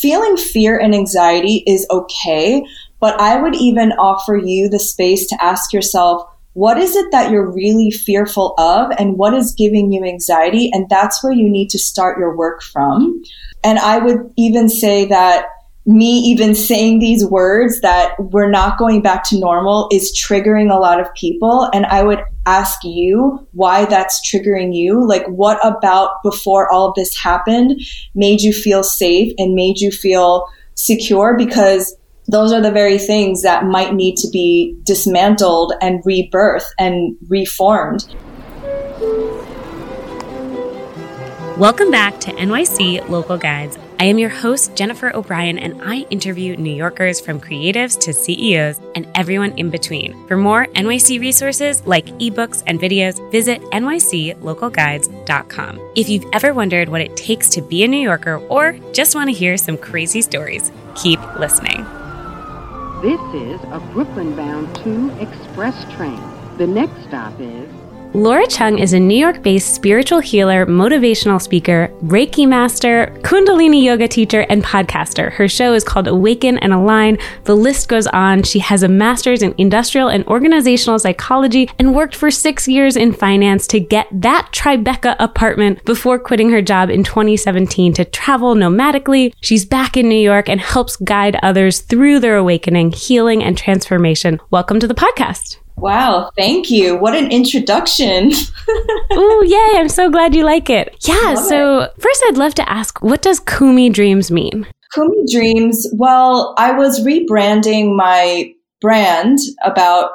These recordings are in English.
feeling fear and anxiety is okay, but I would even offer you the space to ask yourself, what is it that you're really fearful of and what is giving you anxiety? And that's where you need to start your work from. And I would even say that me even saying these words that we're not going back to normal is triggering a lot of people. And I would ask you why that's triggering you. Like, what about before all of this happened made you feel safe and made you feel secure? Because those are the very things that might need to be dismantled and rebirthed and reformed. Welcome back to NYC Local Guides. I am your host, Jennifer O'Brien, and I interview New Yorkers from creatives to CEOs and everyone in between. For more NYC resources like ebooks and videos, visit nyclocalguides.com. If you've ever wondered what it takes to be a New Yorker or just want to hear some crazy stories, keep listening. This is a Brooklyn bound 2 express train. The next stop is Laura Chung is a New York based spiritual healer, motivational speaker, Reiki master, Kundalini yoga teacher, and podcaster. Her show is called Awaken and Align. The list goes on. She has a master's in industrial and organizational psychology and worked for six years in finance to get that Tribeca apartment before quitting her job in 2017 to travel nomadically. She's back in New York and helps guide others through their awakening, healing, and transformation. Welcome to the podcast. Wow, thank you. What an introduction. oh, yay. I'm so glad you like it. Yeah, so it. first I'd love to ask what does Kumi Dreams mean? Kumi Dreams, well, I was rebranding my brand about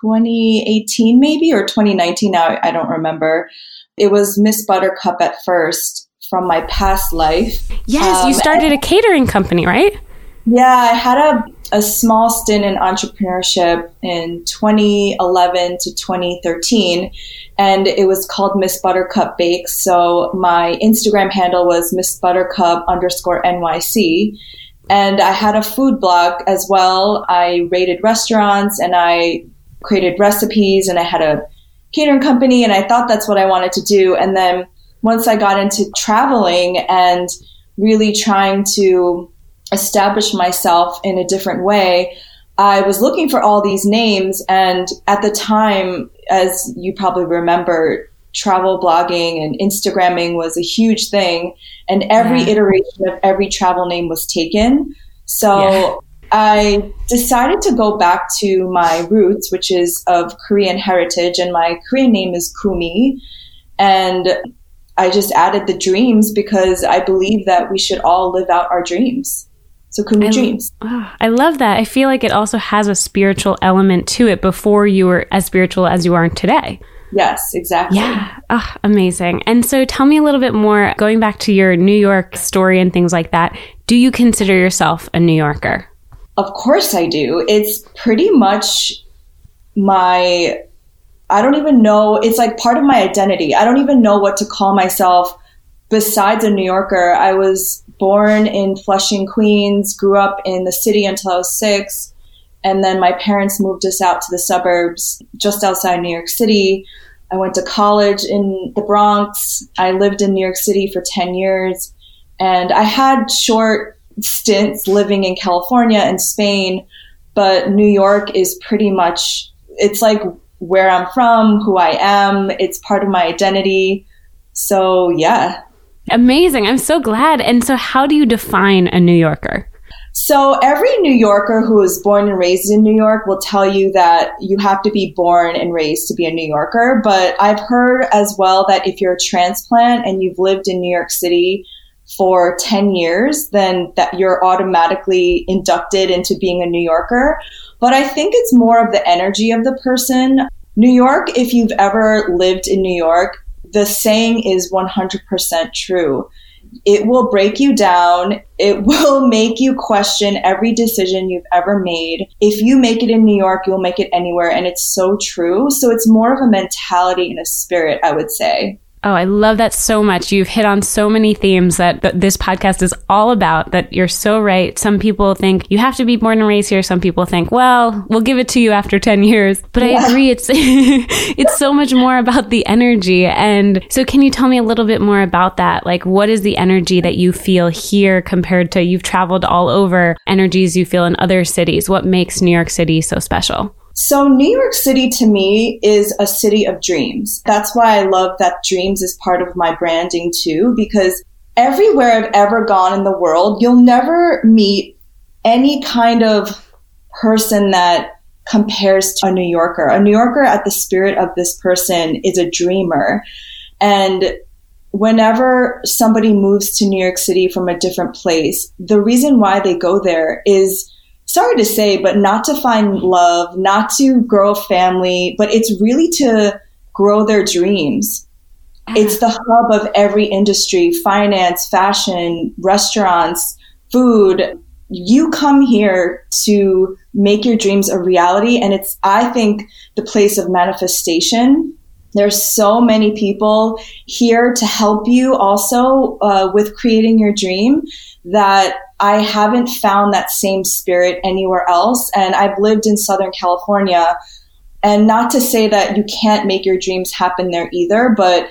2018 maybe or 2019 now I don't remember. It was Miss Buttercup at first from my past life. Yes, um, you started a catering company, right? Yeah, I had a a small stint in entrepreneurship in 2011 to 2013, and it was called Miss Buttercup Bakes. So my Instagram handle was Miss Buttercup underscore NYC. And I had a food blog as well. I rated restaurants and I created recipes and I had a catering company and I thought that's what I wanted to do. And then once I got into traveling and really trying to establish myself in a different way, I was looking for all these names. And at the time, as you probably remember, travel blogging and Instagramming was a huge thing. And every yeah. iteration of every travel name was taken. So yeah. I decided to go back to my roots, which is of Korean heritage. And my Korean name is Kumi. And I just added the dreams because I believe that we should all live out our dreams. So Kumi Dreams. Oh, ah, I love that. I feel like it also has a spiritual element to it before you were as spiritual as you are today. Yes, exactly. Yeah. Oh, amazing. And so tell me a little bit more, going back to your New York story and things like that. Do you consider yourself a New Yorker? Of course I do. It's pretty much my, I don't even know, it's like part of my identity. I don't even know what to call myself besides a New Yorker. I was born in Flushing, Queens, grew up in the city until I was six. And then my parents moved us out to the suburbs just outside New York City. I went to college in the Bronx. I lived in New York City for 10 years. And I had short stints living in California and Spain, but New York is pretty much, it's like where I'm from, who I am. It's part of my identity. So, yeah, Amazing. I'm so glad. And so, how do you define a New Yorker? So, every New Yorker who is born and raised in New York will tell you that you have to be born and raised to be a New Yorker. But I've heard as well that if you're a transplant and you've lived in New York City for 10 years, then that you're automatically inducted into being a New Yorker. But I think it's more of the energy of the person. New York, if you've ever lived in New York, the saying is 100% true. It will break you down. It will make you question every decision you've ever made. If you make it in New York, you'll make it anywhere. And it's so true. So it's more of a mentality and a spirit, I would say. Oh, I love that so much. You've hit on so many themes that th- this podcast is all about that you're so right. Some people think you have to be born and raised here. Some people think, well, we'll give it to you after 10 years. But yeah. I agree. It's, it's so much more about the energy. And so can you tell me a little bit more about that? Like, what is the energy that you feel here compared to you've traveled all over energies you feel in other cities? What makes New York City so special? So, New York City to me is a city of dreams. That's why I love that dreams is part of my branding too, because everywhere I've ever gone in the world, you'll never meet any kind of person that compares to a New Yorker. A New Yorker at the spirit of this person is a dreamer. And whenever somebody moves to New York City from a different place, the reason why they go there is sorry to say, but not to find love, not to grow a family, but it's really to grow their dreams. Uh-huh. It's the hub of every industry finance, fashion, restaurants, food. You come here to make your dreams a reality. And it's, I think, the place of manifestation. There's so many people here to help you also uh, with creating your dream that I haven't found that same spirit anywhere else. And I've lived in Southern California. And not to say that you can't make your dreams happen there either, but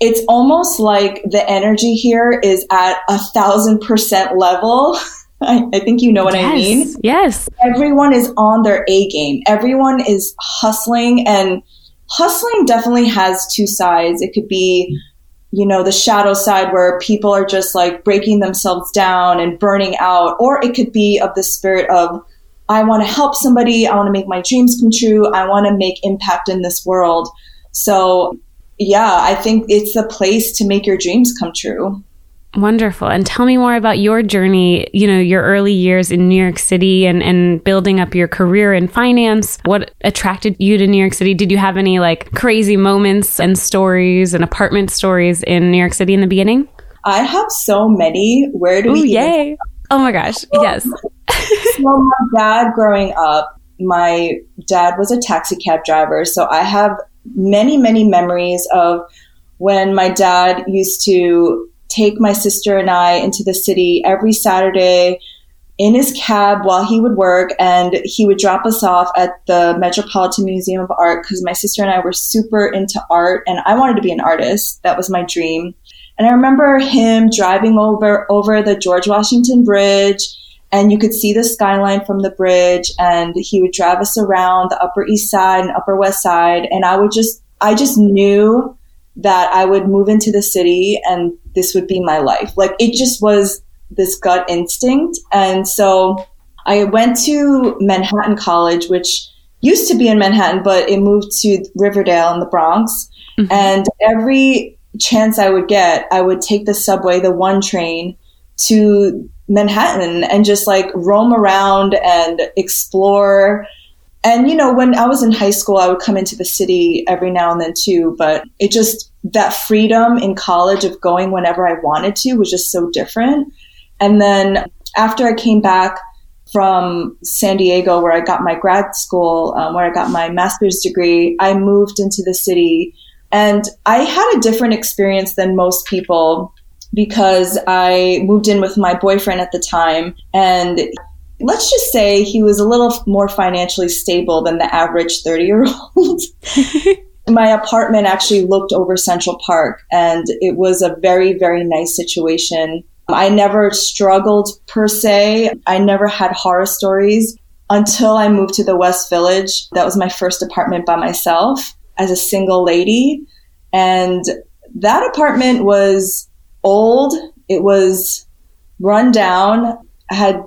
it's almost like the energy here is at a thousand percent level. I, I, think you know what yes, I mean. Yes. Everyone is on their A game. Everyone is hustling and hustling definitely has two sides. It could be you know, the shadow side where people are just like breaking themselves down and burning out, or it could be of the spirit of, I want to help somebody, I want to make my dreams come true, I want to make impact in this world. So, yeah, I think it's the place to make your dreams come true. Wonderful. And tell me more about your journey, you know, your early years in New York City and, and building up your career in finance. What attracted you to New York City? Did you have any like crazy moments and stories and apartment stories in New York City in the beginning? I have so many. Where do Ooh, we yay. Oh my gosh. So, yes. so my dad growing up, my dad was a taxi cab driver. So I have many, many memories of when my dad used to take my sister and I into the city every Saturday in his cab while he would work and he would drop us off at the Metropolitan Museum of Art because my sister and I were super into art and I wanted to be an artist. That was my dream. And I remember him driving over over the George Washington Bridge and you could see the skyline from the bridge and he would drive us around the upper east side and upper west side and I would just I just knew that I would move into the city and this would be my life. Like it just was this gut instinct. And so I went to Manhattan College, which used to be in Manhattan, but it moved to Riverdale in the Bronx. Mm-hmm. And every chance I would get, I would take the subway, the one train to Manhattan and just like roam around and explore and, you know, when I was in high school, I would come into the city every now and then too, but it just, that freedom in college of going whenever I wanted to was just so different. And then after I came back from San Diego, where I got my grad school, um, where I got my master's degree, I moved into the city. And I had a different experience than most people because I moved in with my boyfriend at the time and let's just say he was a little more financially stable than the average 30 year old. My apartment actually looked over Central Park and it was a very, very nice situation. I never struggled per se. I never had horror stories until I moved to the West Village. That was my first apartment by myself as a single lady. And that apartment was old. It was run down. I had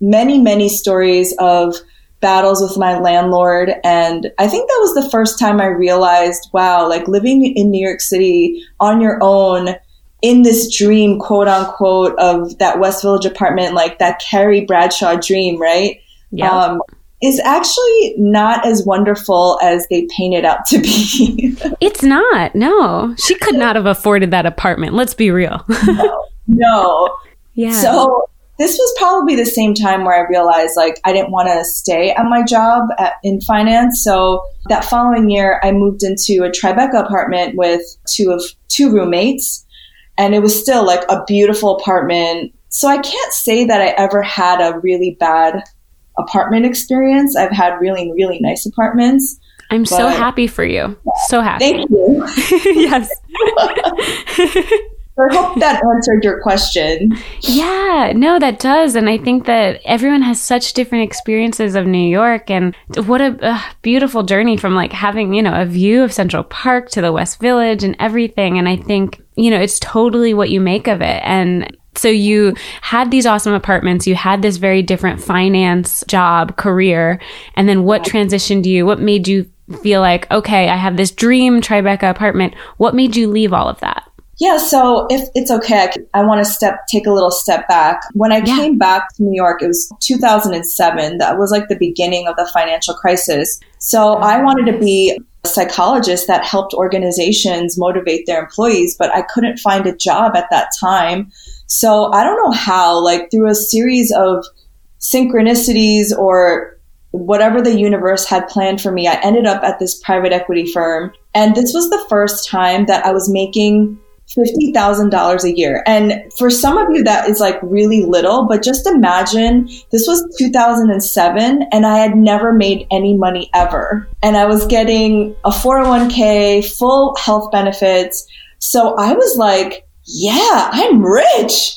many, many stories of battles with my landlord. And I think that was the first time I realized, wow, like living in New York City on your own in this dream, quote unquote, of that West Village apartment, like that Carrie Bradshaw dream, right? Yeah. Um, is actually not as wonderful as they paint it out to be. it's not. No. She could not have afforded that apartment. Let's be real. no. No. Yeah. So this was probably the same time where I realized like I didn't want to stay at my job at, in finance. So that following year, I moved into a Tribeca apartment with two of two roommates, and it was still like a beautiful apartment. So I can't say that I ever had a really bad apartment experience. I've had really really nice apartments. I'm so happy for you. So happy. Thank you. yes. I hope that answered your question. Yeah, no, that does. And I think that everyone has such different experiences of New York. And what a, a, beautiful journey from like having, you know, a view of Central Park to the West Village and everything. And I think, you know, it's totally what you make of it. And so you had these awesome apartments, you had this very different finance job, career. And then what transitioned you? What made you feel like, okay, I have this dream Tribeca apartment? What made you leave all of that? Yeah, so if it's okay, I, I want to step take a little step back. When I yeah. came back to New York, it was 2007. That was like the beginning of the financial crisis. So I wanted to be a psychologist that helped organizations motivate their employees, but I couldn't find a job at that time. So I don't know how, like through a series of synchronicities or whatever the universe had planned for me, I ended up at this private equity firm. And this was the first time that I was making $50,000 a year. And for some of you, that is like really little, but just imagine this was 2007 and I had never made any money ever. And I was getting a 401k, full health benefits. So I was like, yeah, I'm rich.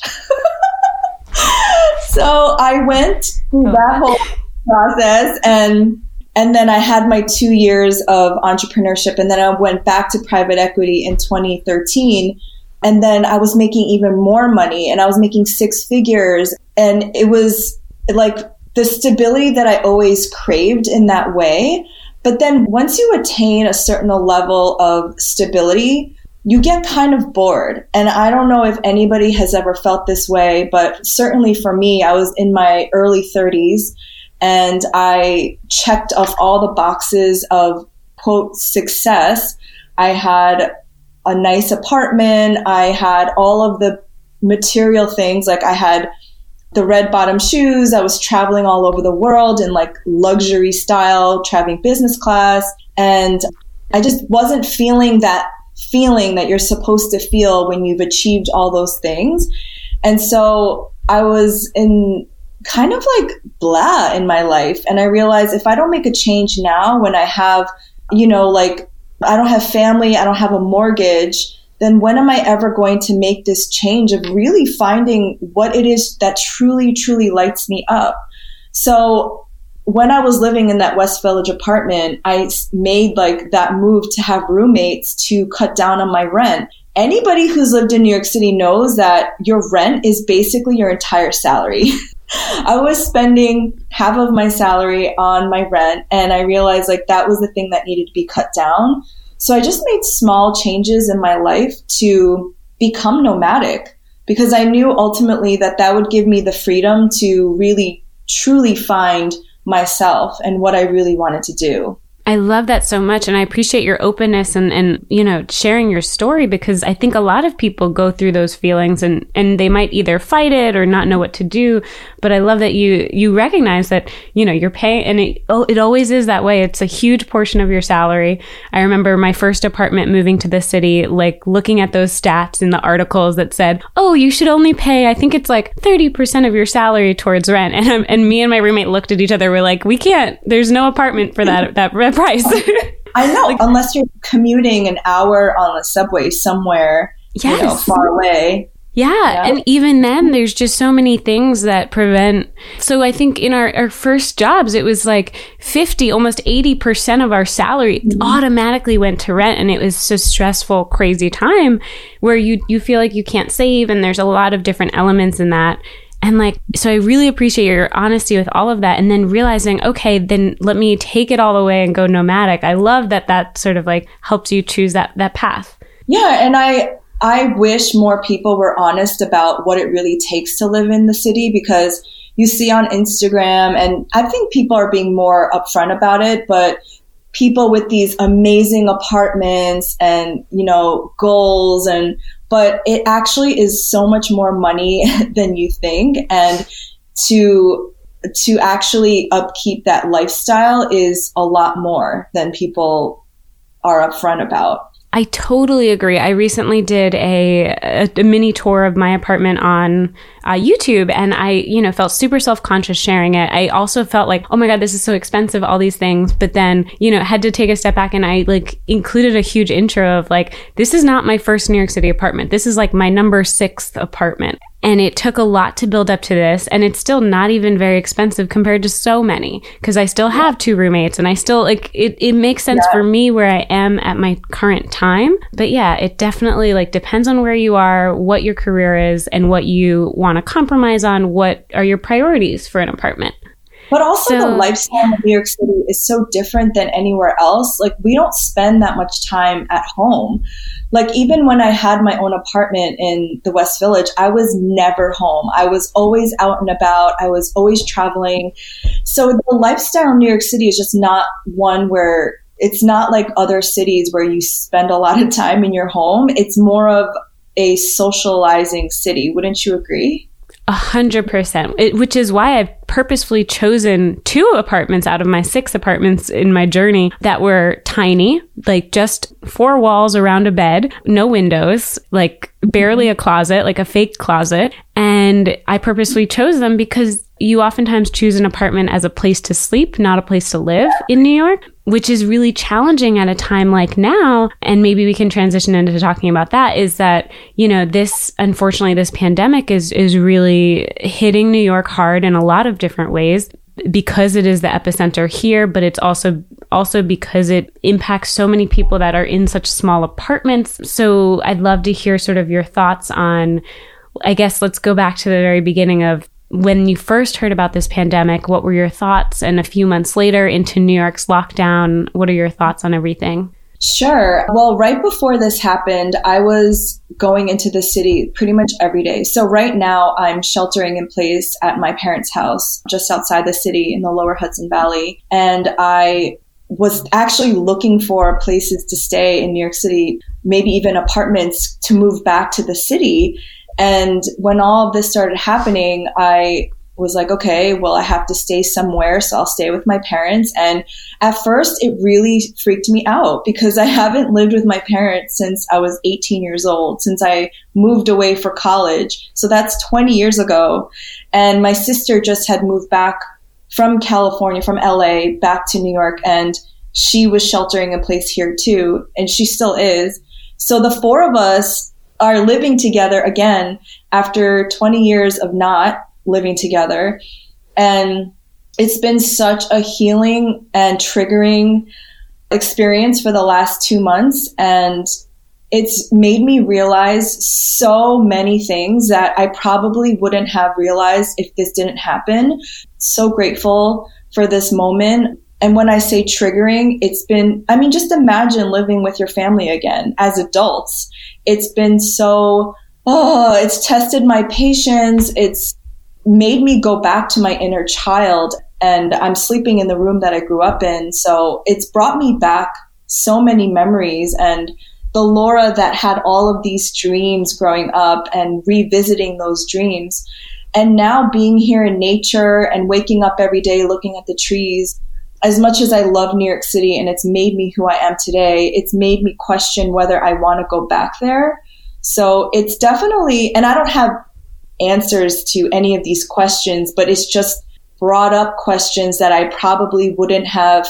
so I went through that oh. whole process and and then I had my two years of entrepreneurship, and then I went back to private equity in 2013. And then I was making even more money, and I was making six figures. And it was like the stability that I always craved in that way. But then once you attain a certain level of stability, you get kind of bored. And I don't know if anybody has ever felt this way, but certainly for me, I was in my early 30s and I checked off all the boxes of quote success. I had a nice apartment. I had all of the material things. Like I had the red bottom shoes. I was traveling all over the world in like luxury style, traveling business class. And I just wasn't feeling that feeling that you're supposed to feel when you've achieved all those things. And so I was in kind of like blah in my life. And I realized if I don't make a change now when I have, you know, like I don't have family, I don't have a mortgage, then when am I ever going to make this change of really finding what it is that truly, truly lights me up? So when I was living in that West Village apartment, I made like that move to have roommates to cut down on my rent. Anybody who's lived in New York City knows that your rent is basically your entire salary. I was spending half of my salary on my rent, and I realized like that was the thing that needed to be cut down. So I just made small changes in my life to become nomadic because I knew ultimately that that would give me the freedom to really truly find myself and what I really wanted to do. I love that so much. And I appreciate your openness and, and, you know, sharing your story because I think a lot of people go through those feelings and, and they might either fight it or not know what to do. But I love that you, you recognize that, you know, you're paying and it, oh, it always is that way. It's a huge portion of your salary. I remember my first apartment moving to the city, like looking at those stats in the articles that said, oh, you should only pay, I think it's like 30% of your salary towards rent. And, and me and my roommate looked at each other. We're like, we can't, there's no apartment for that, that price. I know, like, unless you're commuting an hour on the subway somewhere, yes. you know, far away. Yeah, yeah, And even then, there's just so many things that prevent. So I think in our, our first jobs, it was like 50, almost 80% of our salary mm-hmm. automatically went to rent. And it was a stressful, crazy time where you, you feel like you can't save. And there's a lot of different elements in that. And like, so I really appreciate your honesty with all of that. And then realizing, okay, then let me take it all away and go nomadic. I love that that sort of like helps you choose that, that path. Yeah. And I, I wish more people were honest about what it really takes to live in the city because you see on Instagram, and I think people are being more upfront about it, but people with these amazing apartments and, you know, goals and but it actually is so much more money than you think. And to to actually upkeep that lifestyle is a lot more than people are upfront about. I totally agree. I recently did a, a, a mini tour of my apartment on uh, YouTube, and I, you know, felt super self conscious sharing it. I also felt like, oh my god, this is so expensive, all these things. But then, you know, had to take a step back, and I like included a huge intro of like, this is not my first New York City apartment. This is like my number sixth apartment, and it took a lot to build up to this. And it's still not even very expensive compared to so many because I still have two roommates and I still like it, it makes sense yeah. for me where I am at my current time. But yeah, it definitely like depends on where you are, what your career is, and what you want to compromise on. What are your priorities for an apartment? But also, so, the lifestyle of New York City is so different than anywhere else. Like, we don't spend that much time at home. Like, even when I had my own apartment in the West Village, I was never home. I was always out and about, I was always traveling. So, the lifestyle in New York City is just not one where it's not like other cities where you spend a lot of time in your home. It's more of a socializing city. Wouldn't you agree? A hundred percent, which is why I've purposefully chosen two apartments out of my six apartments in my journey that were tiny, like just four walls around a bed, no windows, like barely a closet, like a fake closet. And I purposely chose them because you oftentimes choose an apartment as a place to sleep, not a place to live in New York, which is really challenging at a time like now. And maybe we can transition into talking about that is that, you know, this, unfortunately, this pandemic is, is really hitting New York hard in a lot of different ways because it is the epicenter here, but it's also also because it impacts so many people that are in such small apartments. So I'd love to hear sort of your thoughts on I guess let's go back to the very beginning of when you first heard about this pandemic, what were your thoughts? And a few months later into New York's lockdown, what are your thoughts on everything? Sure. Well, right before this happened, I was going into the city pretty much every day. So right now I'm sheltering in place at my parents' house just outside the city in the lower Hudson Valley. And I was actually looking for places to stay in New York City, maybe even apartments to move back to the city. And when all of this started happening, I was like, okay, well, I have to stay somewhere, so I'll stay with my parents. And at first, it really freaked me out because I haven't lived with my parents since I was 18 years old, since I moved away for college. So that's 20 years ago. And my sister just had moved back from California, from LA, back to New York, and she was sheltering in place here too, and she still is. So the four of us are living together again after 20 years of not living together. And it's been such a healing and triggering experience for the last two months. And it's made me realize so many things that I probably wouldn't have realized if this didn't happen. So grateful for this moment. And when I say triggering, it's been, I mean, just imagine living with your family again as adults. It's been so, oh, it's tested my patience. It's made me go back to my inner child. And I'm sleeping in the room that I grew up in. So it's brought me back so many memories and the Laura that had all of these dreams growing up and revisiting those dreams. And now being here in nature and waking up every day looking at the trees, as much as I love New York City and it's made me who I am today, it's made me question whether I want to go back there. So it's definitely, and I don't have answers to any of these questions, but it's just brought up questions that I probably wouldn't have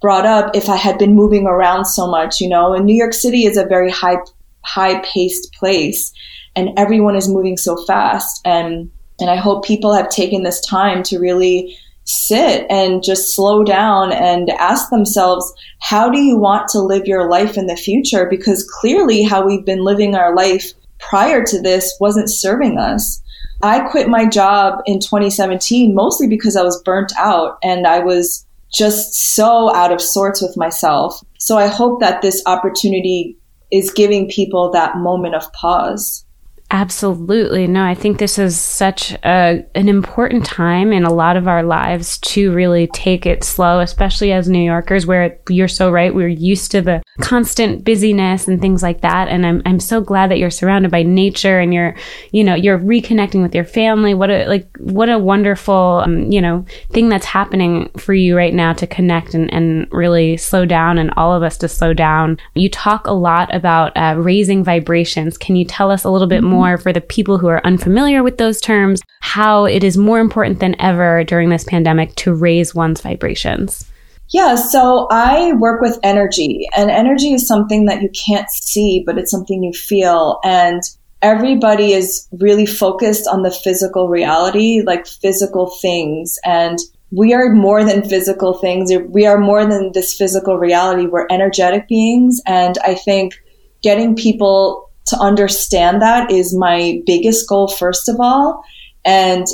brought up if I had been moving around so much, you know. And New York City is a very high high paced place and everyone is moving so fast and and I hope people have taken this time to really sit and just slow down and ask themselves, how do you want to live your life in the future? Because clearly, how we've been living our life prior to this wasn't serving us. I quit my job in 2017 mostly because I was burnt out and I was just so out of sorts with myself. So I hope that this opportunity is giving people that moment of pause. Absolutely. No, I think this is such a, an important time in a lot of our lives to really take it slow, especially as New Yorkers, where you're so right. We're used to the constant busyness and things like that. And I'm, I'm so glad that you're surrounded by nature and you're, you know, you're reconnecting with your family. What a, like, what a wonderful, um, you know, thing that's happening for you right now to connect and, and really slow down and all of us to slow down. You talk a lot about uh, raising vibrations. Can you tell us a little bit mm-hmm. more? More for the people who are unfamiliar with those terms, how it is more important than ever during this pandemic to raise one's vibrations. Yeah, so I work with energy, and energy is something that you can't see, but it's something you feel. And everybody is really focused on the physical reality, like physical things. And we are more than physical things. We are more than this physical reality. We're energetic beings. And I think getting people to understand that is my biggest goal, first of all. And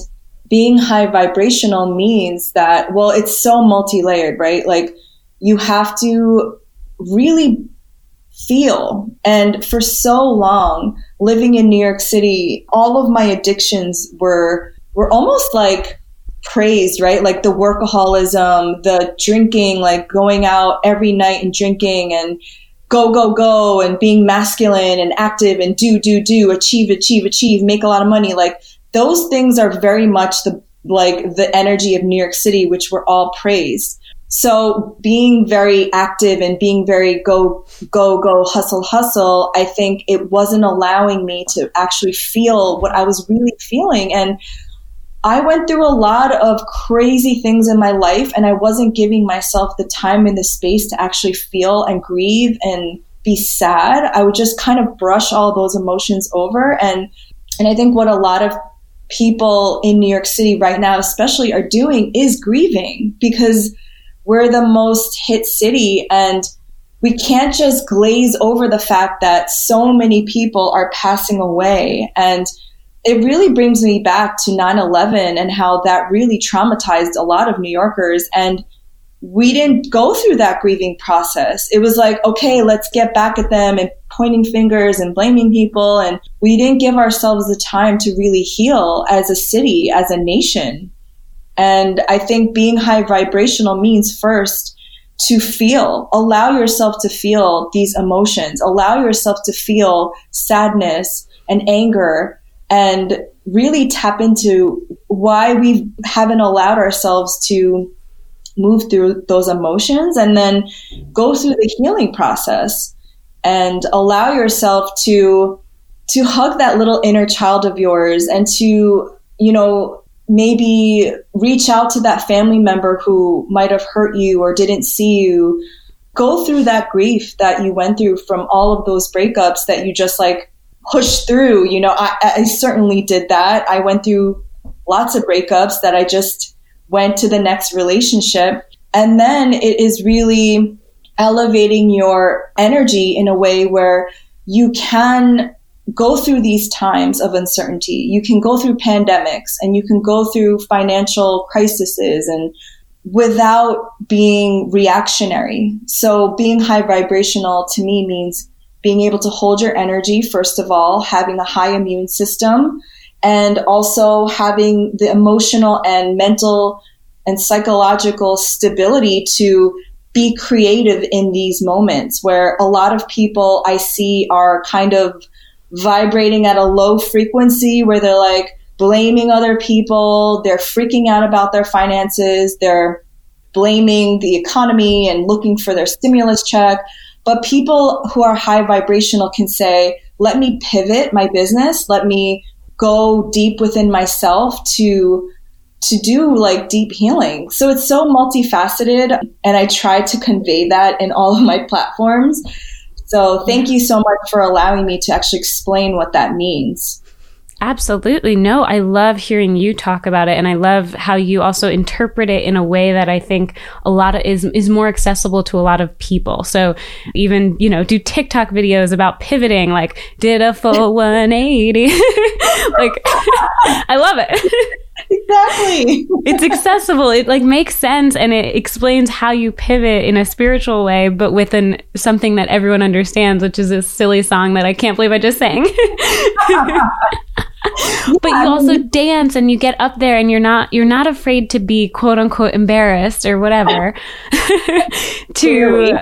being high vibrational means that, well, it's so multi layered, right? Like you have to really feel. And for so long, living in New York City, all of my addictions were, were almost like praised, right? Like the workaholism, the drinking, like going out every night and drinking and go, go, go and being masculine and active and do, do, do, achieve, achieve, achieve, make a lot of money. Like those things are very much the, like the energy of New York City, which we're all praised. So being very active and being very go, go, go, hustle, hustle, I think it wasn't allowing me to actually feel what I was really feeling. And I went through a lot of crazy things in my life and I wasn't giving myself the time and the space to actually feel and grieve and be sad. I would just kind of brush all those emotions over and and I think what a lot of people in New York City right now especially are doing is grieving because we're the most hit city and we can't just glaze over the fact that so many people are passing away and it really brings me back to 9-11 and how that really traumatized a lot of new yorkers. And we didn't go through that grieving process. It was like okay let's get back at them and pointing fingers and blaming people. And we didn't give ourselves the time to really heal as a city as a nation. And i think being high vibrational means first to feel allow yourself to feel these emotions allow yourself to feel sadness and anger and really tap into why we haven't allowed ourselves to move through those emotions and then go through the healing process and allow yourself to to hug that little inner child of yours and to you know maybe reach out to that family member who might have hurt you or didn't see you. Go through that grief that you went through from all of those breakups that you just like push through. You know, I, I certainly did that. I went through lots of breakups that I just went to the next relationship. And then it is really elevating your energy in a way where you can go through these times of uncertainty. You can go through pandemics and you can go through financial crises and without being reactionary. So being high vibrational to me means being able to hold your energy, first of all, having a high immune system, and also having the emotional and mental and psychological stability to be creative in these moments where a lot of people I see are kind of vibrating at a low frequency where they're like blaming other people, they're freaking out about their finances, they're blaming the economy and looking for their stimulus check. But people who are high vibrational can say, let me pivot my business, let me go deep within myself to to do like deep healing. So it's so multifaceted and I try to convey that in all of my platforms. So thank you so much for allowing me to actually explain what that means. Absolutely. No, I love hearing you talk about it and I love how you also interpret it in a way that I think a lot of is is more accessible to a lot of people. So even, you know, do TikTok videos about pivoting like did a full 180. like I love it. Exactly. it's accessible. It like makes sense and it explains how you pivot in a spiritual way, but within something that everyone understands, which is a silly song that I can't believe I just sang. but you also dance and you get up there and you're not you're not afraid to be quote unquote embarrassed or whatever to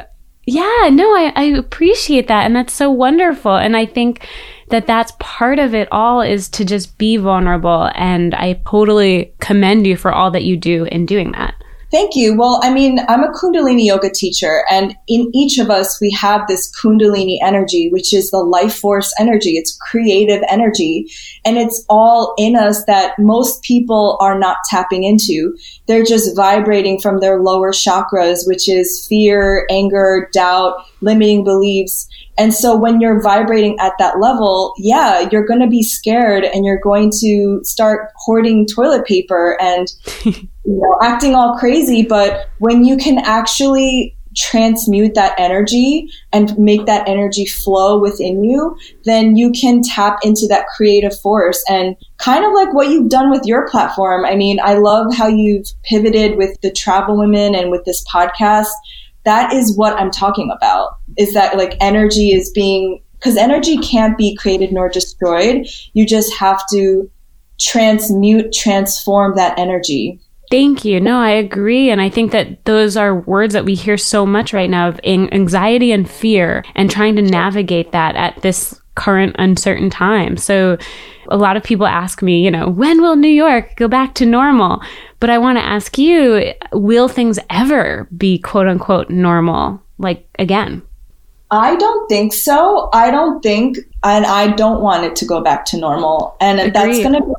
yeah no I, I appreciate that and that's so wonderful and i think that that's part of it all is to just be vulnerable and i totally commend you for all that you do in doing that Thank you. Well, I mean, I'm a Kundalini yoga teacher, and in each of us, we have this Kundalini energy, which is the life force energy. It's creative energy, and it's all in us that most people are not tapping into. They're just vibrating from their lower chakras, which is fear, anger, doubt, limiting beliefs. And so when you're vibrating at that level, yeah, you're going to be scared and you're going to start hoarding toilet paper and you know, acting all crazy. But when you can actually transmute that energy and make that energy flow within you, then you can tap into that creative force and kind of like what you've done with your platform. I mean, I love how you've pivoted with the travel women and with this podcast that is what I'm talking about is that like energy is being, because energy can't be created nor destroyed. You just have to transmute, transform that energy. Thank you. No, I agree. And I think that those are words that we hear so much right now of anxiety and fear and trying to navigate that at this current uncertain time. So a lot of people ask me, you know, when will New York go back to normal? But I want to ask you, will things ever be quote unquote normal? Like again? I don't think so. I don't think, and I don't want it to go back to normal. And Agreed. that's going to be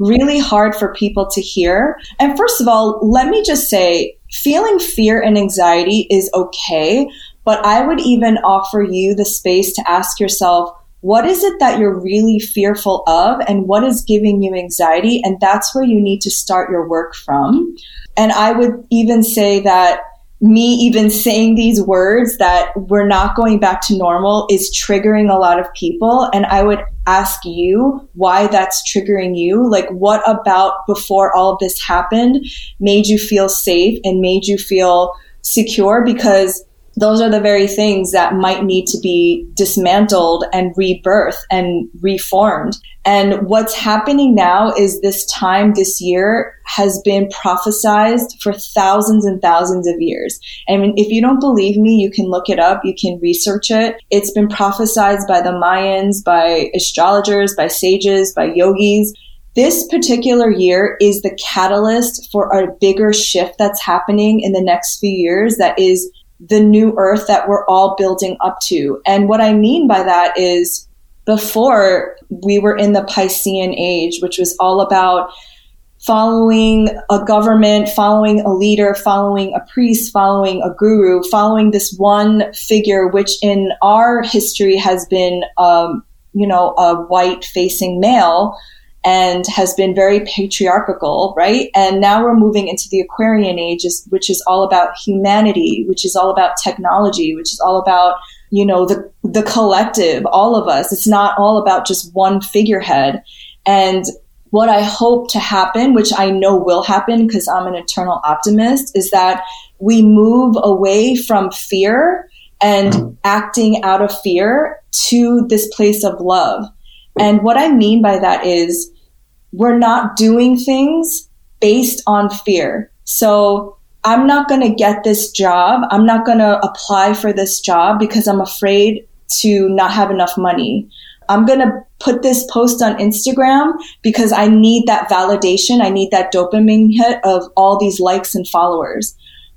really hard for people to hear. And first of all, let me just say, feeling fear and anxiety is okay. But I would even offer you the space to ask yourself, what is it that you're really fearful of and what is giving you anxiety? And that's where you need to start your work from. And I would even say that me even saying these words that we're not going back to normal is triggering a lot of people. And I would ask you why that's triggering you. Like, what about before all of this happened made you feel safe and made you feel secure? Because those are the very things that might need to be dismantled and rebirthed and reformed. And what's happening now is this time this year has been prophesized for thousands and thousands of years. And if you don't believe me, you can look it up, you can research it. It's been prophesied by the Mayans, by astrologers, by sages, by yogis. This particular year is the catalyst for a bigger shift that's happening in the next few years that is the new earth that we're all building up to. And what I mean by that is before we were in the Piscean age, which was all about following a government, following a leader, following a priest, following a guru, following this one figure, which in our history has been, um, you know, a white facing male and has been very patriarchal, right? And now we're moving into the Aquarian age, which is all about humanity, which is all about technology, which is all about you know the the collective, all of us. It's not all about just one figurehead. And what I hope to happen, which I know will happen because I'm an eternal optimist, is that we move away from fear and mm-hmm. acting out of fear to this place of love. And what I mean by that is we're not doing things based on fear. So I'm not going to get this job. I'm not going to apply for this job because I'm afraid to not have enough money. I'm going to put this post on Instagram because I need that validation. I need that dopamine hit of all these likes and followers.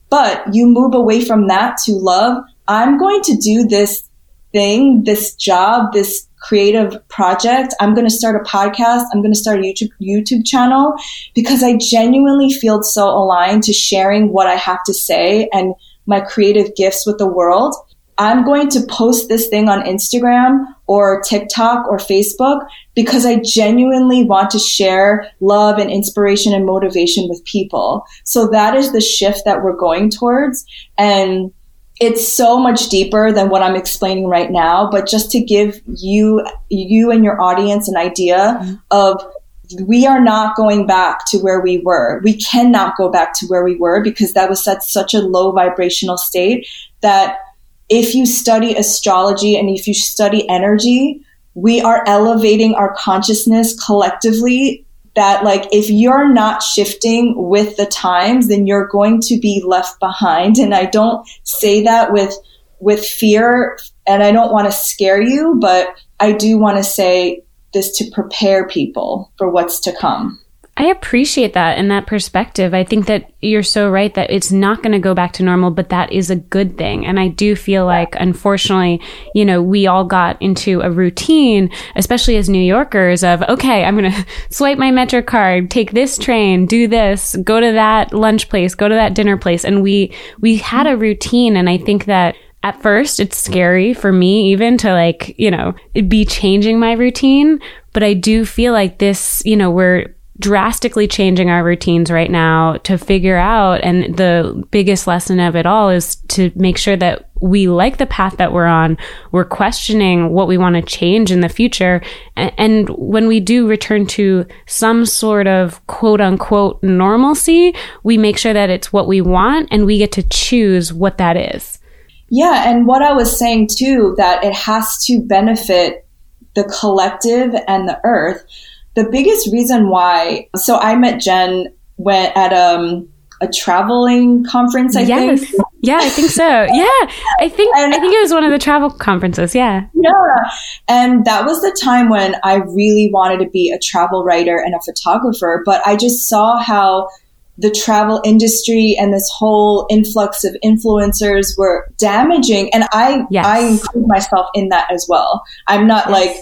But you move away from that to love. I'm going to do this thing, this job, this creative project. I'm going to start a podcast. I'm going to start a YouTube YouTube channel because I genuinely feel so aligned to sharing what I have to say and my creative gifts with the world. I'm going to post this thing on Instagram or TikTok or Facebook because I genuinely want to share love and inspiration and motivation with people. So that is the shift that we're going towards. And it's so much deeper than what I'm explaining right now, but just to give you, you and your audience an idea mm-hmm. of we are not going back to where we were. We cannot go back to where we were because that was at such a low vibrational state that if you study astrology and if you study energy, we are elevating our consciousness collectively that like if you're not shifting with the times then you're going to be left behind. And i don't say that with with fear and i don't want to scare you but i do want to say this to prepare people for what's to come I appreciate that and that perspective. I think that you're so right that it's not going to go back to normal, but that is a good thing. And I do feel like, unfortunately, you know, we all got into a routine, especially as New Yorkers, of, okay, I'm going to swipe my Metro card, take this train, do this, go to that lunch place, go to that dinner place. And we, we had a routine. And I think that at first it's scary for me even to like, you know, be changing my routine. But I do feel like this, you know, we're, drastically changing our routines right now to figure out and the biggest lesson of it all is to make sure that we like the path that we're on. We're questioning what we want to change in the future. And, when we do return to some sort of quote unquote normalcy we make sure that it's what we want and we get to choose what that is. Yeah and what i was saying too that it has to benefit the collective and the earth the biggest reason why, so I met Jen when at um, a traveling conference, I yes. think. Yeah, I think so. Yeah, I think and, I think it was one of the travel conferences. Yeah, yeah, and that was the time when I really wanted to be a travel writer and a photographer. But I just saw how the travel industry and this whole influx of influencers were damaging, and I yes. I include myself in that as well. I'm not yes. like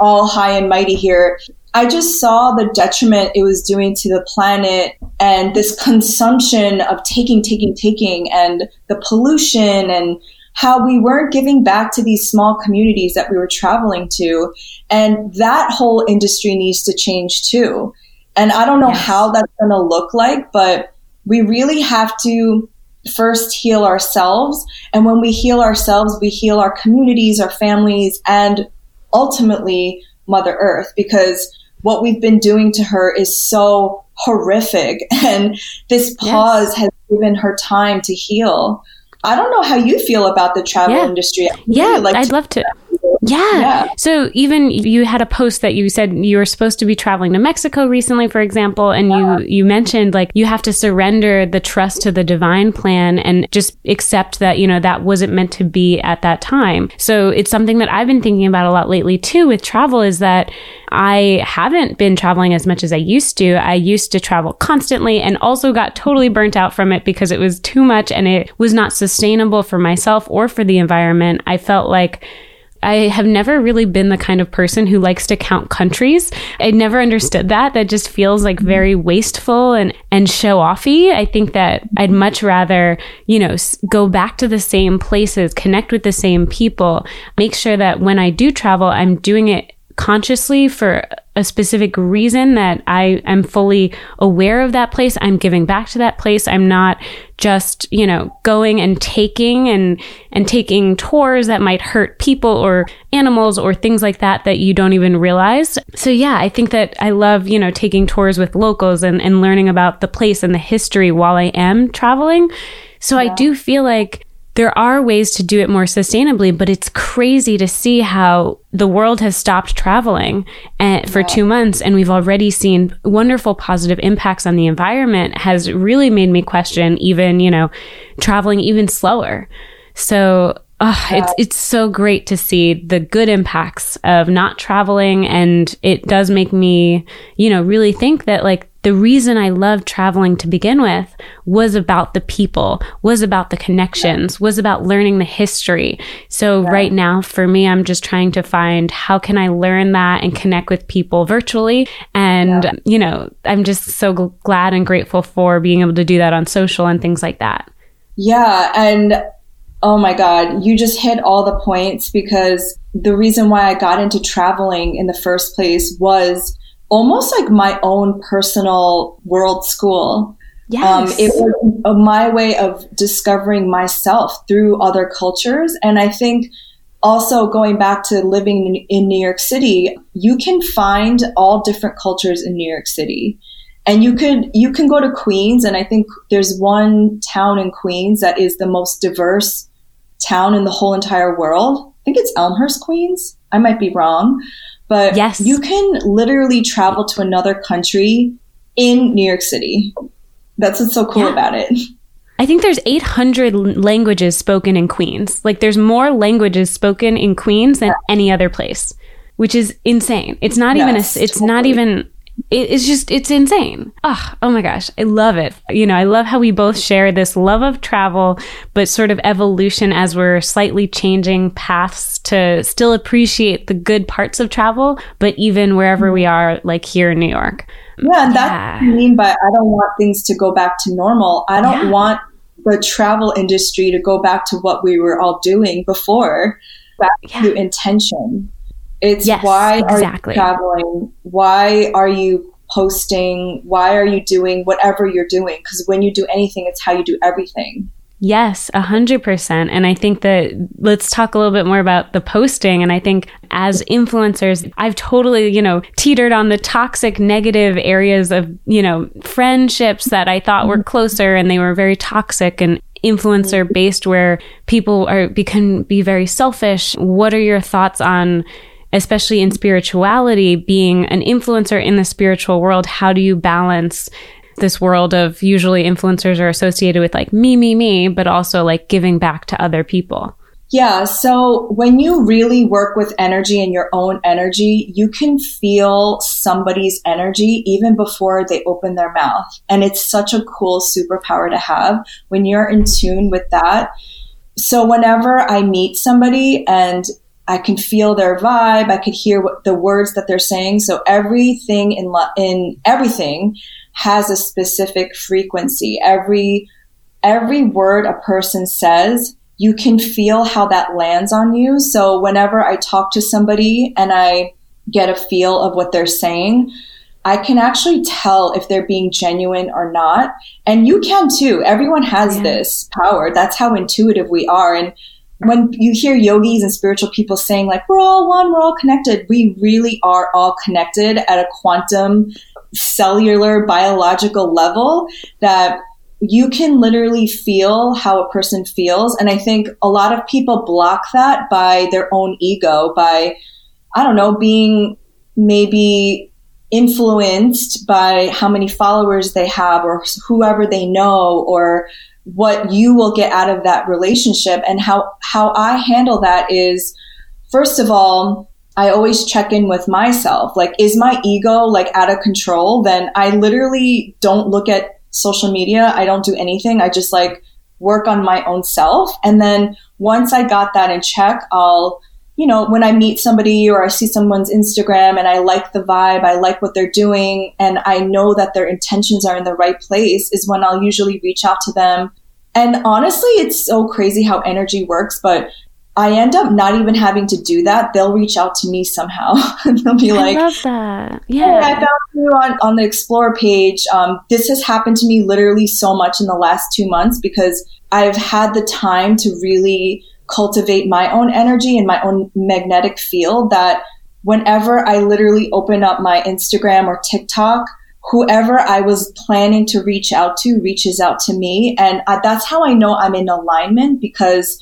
all high and mighty here. I just saw the detriment it was doing to the planet and this consumption of taking, taking, taking, and the pollution and how we weren't giving back to these small communities that we were traveling to. And that whole industry needs to change too. And I don't know yes. how that's going to look like, but we really have to first heal ourselves. And when we heal ourselves, we heal our communities, our families, and ultimately Mother Earth because what we've been doing to her is so horrific. And this pause yes. has given her time to heal. I don't know how you feel about the travel yeah. industry. yeah, like I'd to- love to. Yeah. yeah. So even you had a post that you said you were supposed to be traveling to Mexico recently, for example, and yeah. you you mentioned like you have to surrender the trust to the divine plan and just accept that you know that wasn't meant to be at that time. So it's something that I've been thinking about a lot lately too with travel is that I haven't been traveling as much as I used to. I used to travel constantly and also got totally burnt out from it because it was too much and it was not sustainable for myself or for the environment. I felt like I have never really been the kind of person who likes to count countries. I never understood that. That just feels like very wasteful and, and show offy. I think that I'd much rather, you know, go back to the same places, connect with the same people, make sure that when I do travel, I'm doing it consciously for a specific reason that I am fully aware of that place. I'm giving back to that place. I'm not just, you know, going and taking and, and taking tours that might hurt people or animals or things like that that you don't even realize. So yeah, I think that I love, you know, taking tours with locals and, and learning about the place and the history while I am traveling. So yeah. I do feel like there are ways to do it more sustainably, but it's crazy to see how the world has stopped traveling eh, for two months and we've already seen wonderful positive impacts on the environment has really made me question even, you know, traveling even slower. So Oh, it's it's so great to see the good impacts of not traveling and it does make me, you know, really think that like the reason I loved traveling to begin with was about the people, was about the connections, was about learning the history. So yeah. right now for me, I'm just trying to find how can I learn that and connect with people virtually. And, yeah. you know, I'm just so g- glad and grateful for being able to do that on social and things like that. Yeah. And oh my God, you just hit all the points because the reason why I got into traveling in the first place was almost like my own personal world school. Yes. Um, it was my way of discovering myself through other cultures. And I think also going back to living in, in New York City, you can find all different cultures in New York City. And you could you can go to Queens and I think there's one town in Queens that is the most diverse town in the whole entire world. I think it's Elmhurst, Queens. I might be wrong. But yes. you can literally travel to another country in New York City. That's what's so cool yeah. about it. I think there's 800 languages spoken in Queens. Like there's more languages spoken in Queens than any other place, which is insane. It's not yes, even a, it's totally. not even it's just it's insane. Oh, oh my gosh, I love it. You know, I love how we both share this love of travel, but sort of evolution as we're slightly changing paths to still appreciate the good parts of travel, but even wherever we mm-hmm. are, like here in New York. Yeah, and that's yeah. what I mean by I don't want things to go back to normal. I don't yeah. want the travel industry to go back to what we were all doing before, back yeah. to intention. It's yes, why exactly. are you traveling? Why are you posting? Why are you doing whatever you're doing? Because when you do anything, it's how you do everything. Yes, a hundred percent. And I think that let's talk a little bit more about the posting. And I think as influencers, I've totally, you know, teetered on the toxic negative areas of, you know, friendships that I thought were mm-hmm. closer and they were very toxic and influencer based where people are can be very selfish. What are your thoughts on especially in spirituality, being an influencer in the spiritual world, how do you balance this world of usually influencers are associated with like me, me, me, but also like giving back to other people. Yeah. So when you really work with energy and your own energy, you can feel somebody's energy even before they open their mouth. And it's such a cool superpower to have when you're in tune with that. So whenever I meet somebody and I can feel their vibe, I could hear what the words that they're saying. So everything in in everything has a specific frequency. Every every word a person says, you can feel how that lands on you. So whenever I talk to somebody and I get a feel of what they're saying, I can actually tell if they're being genuine or not. And you can too. Everyone has yeah. this power. That's how intuitive we are. And when you hear yogis and spiritual people saying like, we're all one, we're all connected, we really are all connected at a quantum cellular biological level that you can literally feel how a person feels. And I think a lot of people block that by their own ego, by, I don't know, being maybe influenced by how many followers they have or whoever they know or what you will get out of that relationship. And how, how I handle that is, first of all, I always check in with myself. Like, is my ego like out of control? Then I literally don't look at social media. I don't do anything. I just like work on my own self. And then once I got that in check, I'll, you know, when I meet somebody or I see someone's Instagram and I like the vibe, I like what they're doing, and I know that their intentions are in the right place, is when I'll usually reach out to them. And honestly, it's so crazy how energy works, but I end up not even having to do that. They'll reach out to me somehow. They'll be like, I love that. Yeah. Hey, I found you on, on the Explore page. Um, this has happened to me literally so much in the last two months because I've had the time to really cultivate my own energy and my own magnetic field that whenever I literally open up my Instagram or TikTok, whoever I was planning to reach out to reaches out to me. And I, that's how I know I'm in alignment because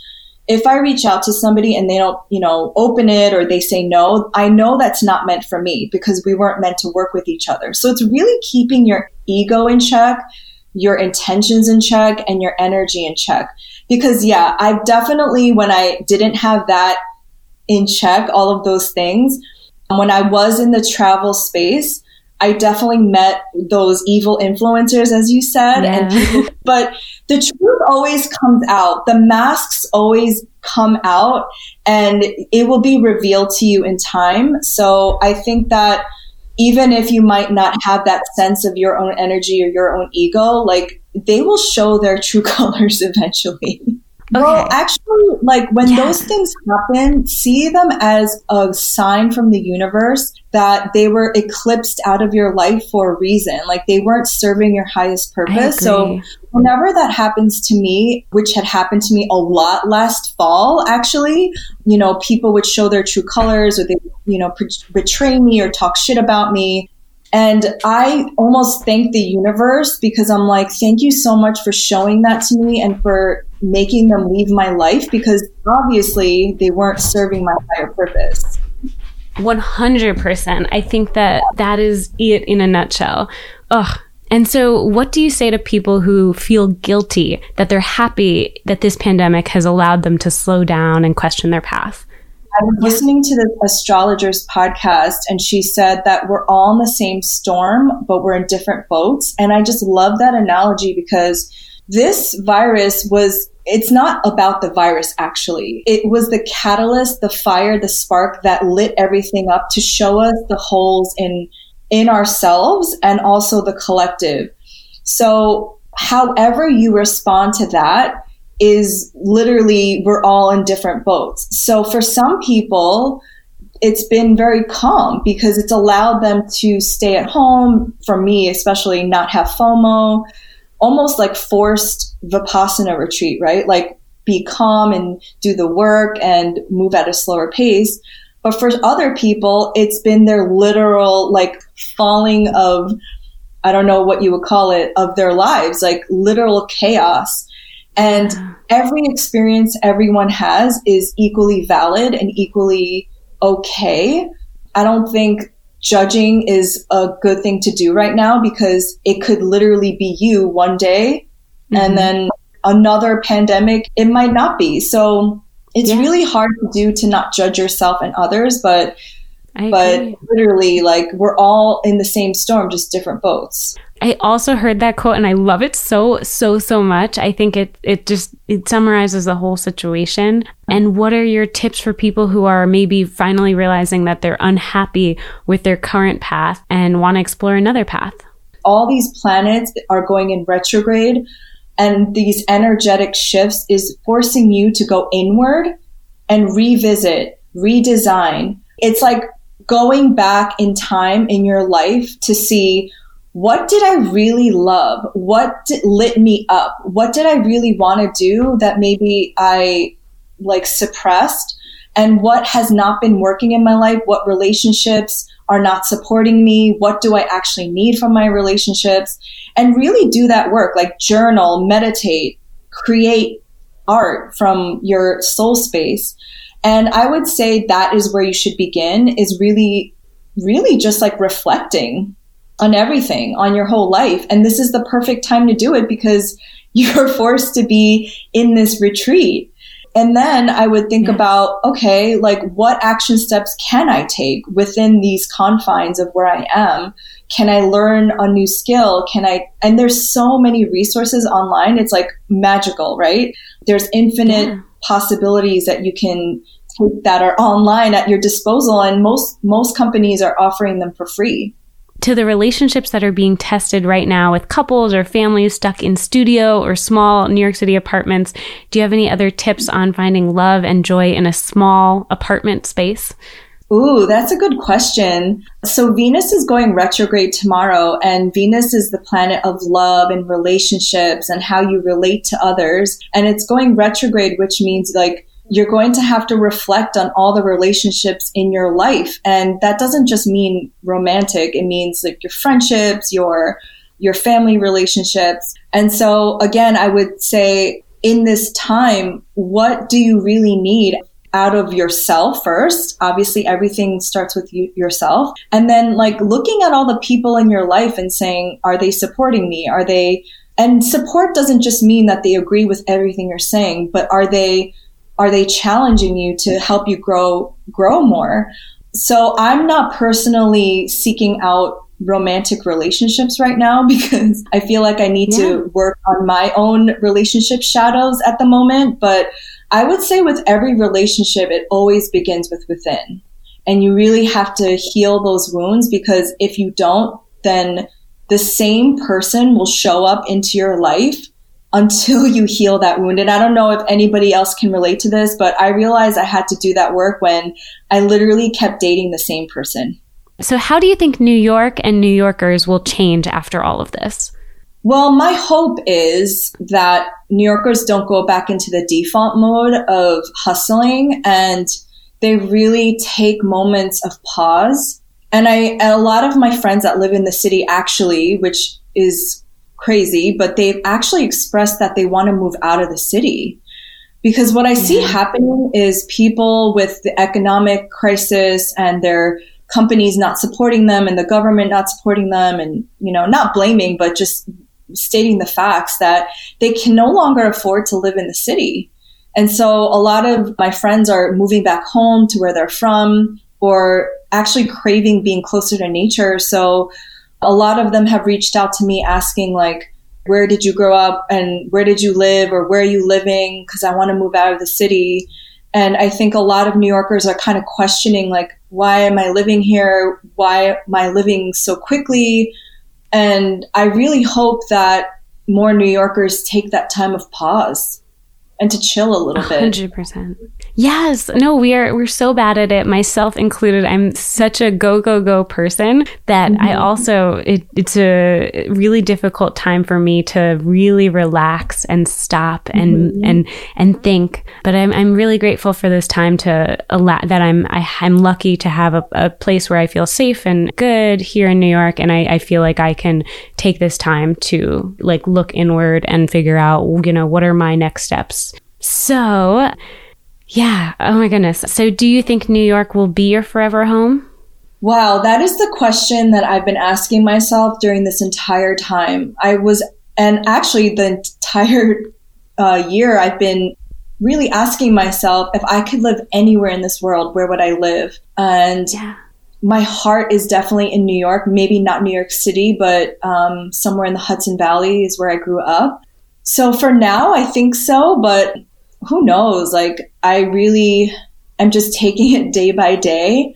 if I reach out to somebody and they don't, you know, open it or they say no, I know that's not meant for me because we weren't meant to work with each other. So it's really keeping your ego in check, your intentions in check, and your energy in check. Because yeah, I definitely, when I didn't have that in check, all of those things, when I was in the travel space, I definitely met those evil influencers, as you said, yeah. and people, but the truth always comes out. The masks always come out and it will be revealed to you in time. So I think that even if you might not have that sense of your own energy or your own ego, like they will show their true colors eventually. Okay. Well, actually, like when Yeah. those things happen, see them as a sign from the universe that they were eclipsed out of your life for a reason. Like they weren't serving your highest purpose. So whenever that happens to me, which had happened to me a lot last fall, actually, you know, people would show their true colors or they, you know, betray me or talk shit about me. And I almost thank the universe because I'm like, thank you so much for showing that to me and for making them leave my life because obviously they weren't serving my higher purpose. 100%. I think that that is it in a nutshell. Ugh. And so, what do you say to people who feel guilty that they're happy that this pandemic has allowed them to slow down and question their path? I was listening to the astrologer's podcast, and she said that we're all in the same storm, but we're in different boats. And I just love that analogy because this virus was, it's not about the virus actually. It was the catalyst, the fire, the spark that lit everything up to show us the holes in, in ourselves and also the collective. So, however you respond to that, is literally we're all in different boats. So for some people, it's been very calm because it's allowed them to stay at home. For me, especially not have FOMO, almost like forced Vipassana retreat, right? Like be calm and do the work and move at a slower pace. But for other people, it's been their literal like falling of, I don't know what you would call it, of their lives, like literal chaos. And every experience everyone has is equally valid and equally okay. I don't think judging is a good thing to do right now because it could literally be you one day and mm-hmm. then another pandemic, it might not be. So it's Yeah. really hard to do to not judge yourself and others, but I but agree. literally like we're all in the same storm, just different boats. I also heard that quote and I love it so so so much. I think it it just it summarizes the whole situation. And what are your tips for people who are maybe finally realizing that they're unhappy with their current path and want to explore another path? all these planets are going in retrograde and these energetic shifts is forcing you to go inward and revisit, redesign. It's like going back in time in your life to see what did I really love? What lit me up? What did I really want to do that maybe I like suppressed? And what has not been working in my life? What relationships are not supporting me? What do I actually need from my relationships? And really do that work, like journal, meditate, create art from your soul space. And I would say that is where you should begin is really, really just like reflecting on everything, on your whole life. And this is the perfect time to do it because you're forced to be in this retreat. And then I would think Yes. about, okay, like what action steps can I take within these confines of where I am? Can I learn a new skill? Can I, and there's so many resources online. It's like magical, right? There's infinite Yeah. possibilities that you can take that are online at your disposal. And most, most companies are offering them for free. To the relationships that are being tested right now with couples or families stuck in studio or small New York City apartments. Do you have any other tips on finding love and joy in a small apartment space? Ooh, that's a good question. So Venus is going retrograde tomorrow and Venus is the planet of love and relationships and how you relate to others. And it's going retrograde, which means like you're going to have to reflect on all the relationships in your life. And that doesn't just mean romantic. It means like your friendships, your, your family relationships. And so again, I would say in this time, what do you really need out of yourself first? Obviously, everything starts with you, yourself. And then like looking at all the people in your life and saying, are they supporting me? Are they, and support doesn't just mean that they agree with everything you're saying, but are they, are they challenging you to help you grow, grow more? So I'm not personally seeking out romantic relationships right now because I feel like I need Yeah. to work on my own relationship shadows at the moment. But I would say with every relationship, it always begins with within. And you really have to heal those wounds because if you don't, then the same person will show up into your life until you heal that wound. And I don't know if anybody else can relate to this, but I realized I had to do that work when I literally kept dating the same person. So, how do you think New York and New Yorkers will change after all of this? Well, my hope is that New Yorkers don't go back into the default mode of hustling and they really take moments of pause. And I, and a lot of my friends that live in the city actually, which is crazy, but they've actually expressed that they want to move out of the city. Because what I see mm-hmm. happening is people with the economic crisis and their companies not supporting them and the government not supporting them and, you know, not blaming, but just stating the facts that they can no longer afford to live in the city. And so a lot of my friends are moving back home to where they're from or actually craving being closer to nature. So a lot of them have reached out to me asking like, where did you grow up and where did you live or where are you living? Cause I want to move out of the city. And I think a lot of New Yorkers are kind of questioning like, why am I living here? Why am I living so quickly? And I really hope that more New Yorkers take that time of pause and to chill a little bit. 100%. Yes. No, we are we're so bad at it, myself included. I'm such a go go go person that mm-hmm. I also it, it's a really difficult time for me to really relax and stop and mm-hmm. and and think. But I'm I'm really grateful for this time to allow that I'm I, am i am lucky to have a, a, place where I feel safe and good here in New York and I, I feel like I can take this time to like look inward and figure out, you know, what are my next steps. So yeah. Oh my goodness. So do you think New York will be your forever home? Wow, that is the question that I've been asking myself during this entire time. I was, and actually the entire uh, year, I've been really asking myself if I could live anywhere in this world, where would I live? And yeah. my heart is definitely in New York, maybe not New York City, but um, somewhere in the Hudson Valley is where I grew up. So for now, I think so, but who knows? Like, I really am just taking it day by day.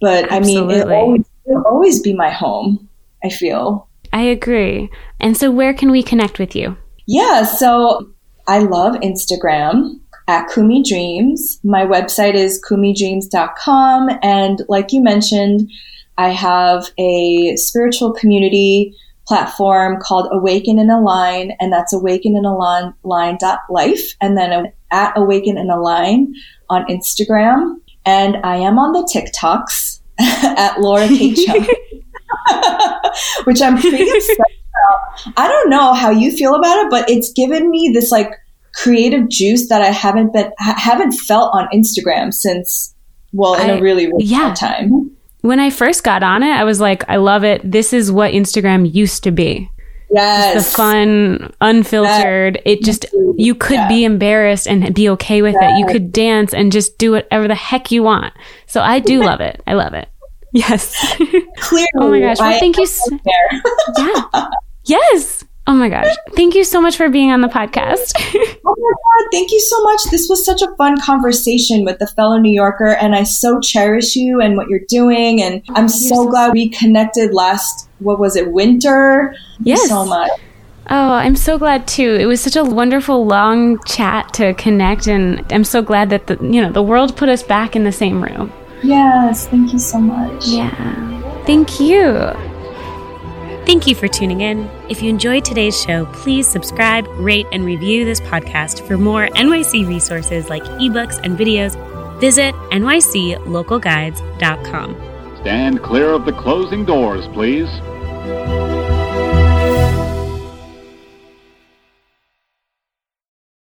But Absolutely. I mean, it'll always, it'll always be my home, I feel. I agree. And so, where can we connect with you? Yeah, so I love Instagram at Kumi Dreams. My website is kumidreams.com. And like you mentioned, I have a spiritual community platform called Awaken and Align, and that's awaken and align life, and then at Awaken and Align on Instagram. And I am on the TikToks at Laura K. Chung, which I'm pretty upset about. I don't know how you feel about it, but it's given me this like creative juice that I haven't been haven't felt on Instagram since well in I, a really, really yeah. long time when I first got on it, I was like, I love it. This is what Instagram used to be. Yes. Just the fun, unfiltered. Yes. It just, you could be embarrassed and be okay with yes. it. You could dance and just do whatever the heck you want. So I do love it. I love it. Yes. Clearly. oh my gosh. Well, thank you. So- yeah. Yes. Oh my gosh. Thank you so much for being on the podcast. oh my God. Thank you so much. This was such a fun conversation with the fellow New Yorker, and I so cherish you and what you're doing. And I'm so, so, glad we connected last, what was it, winter? Thank yes. so much. Oh, I'm so glad too. It was such a wonderful long chat to connect and I'm so glad that the you know, the world put us back in the same room. Yes, thank you so much. Yeah. Thank you. Thank you for tuning in. If you enjoyed today's show, please subscribe, rate, and review this podcast for more NYC resources like ebooks and videos. Visit nyclocalguides.com. Stand clear of the closing doors, please.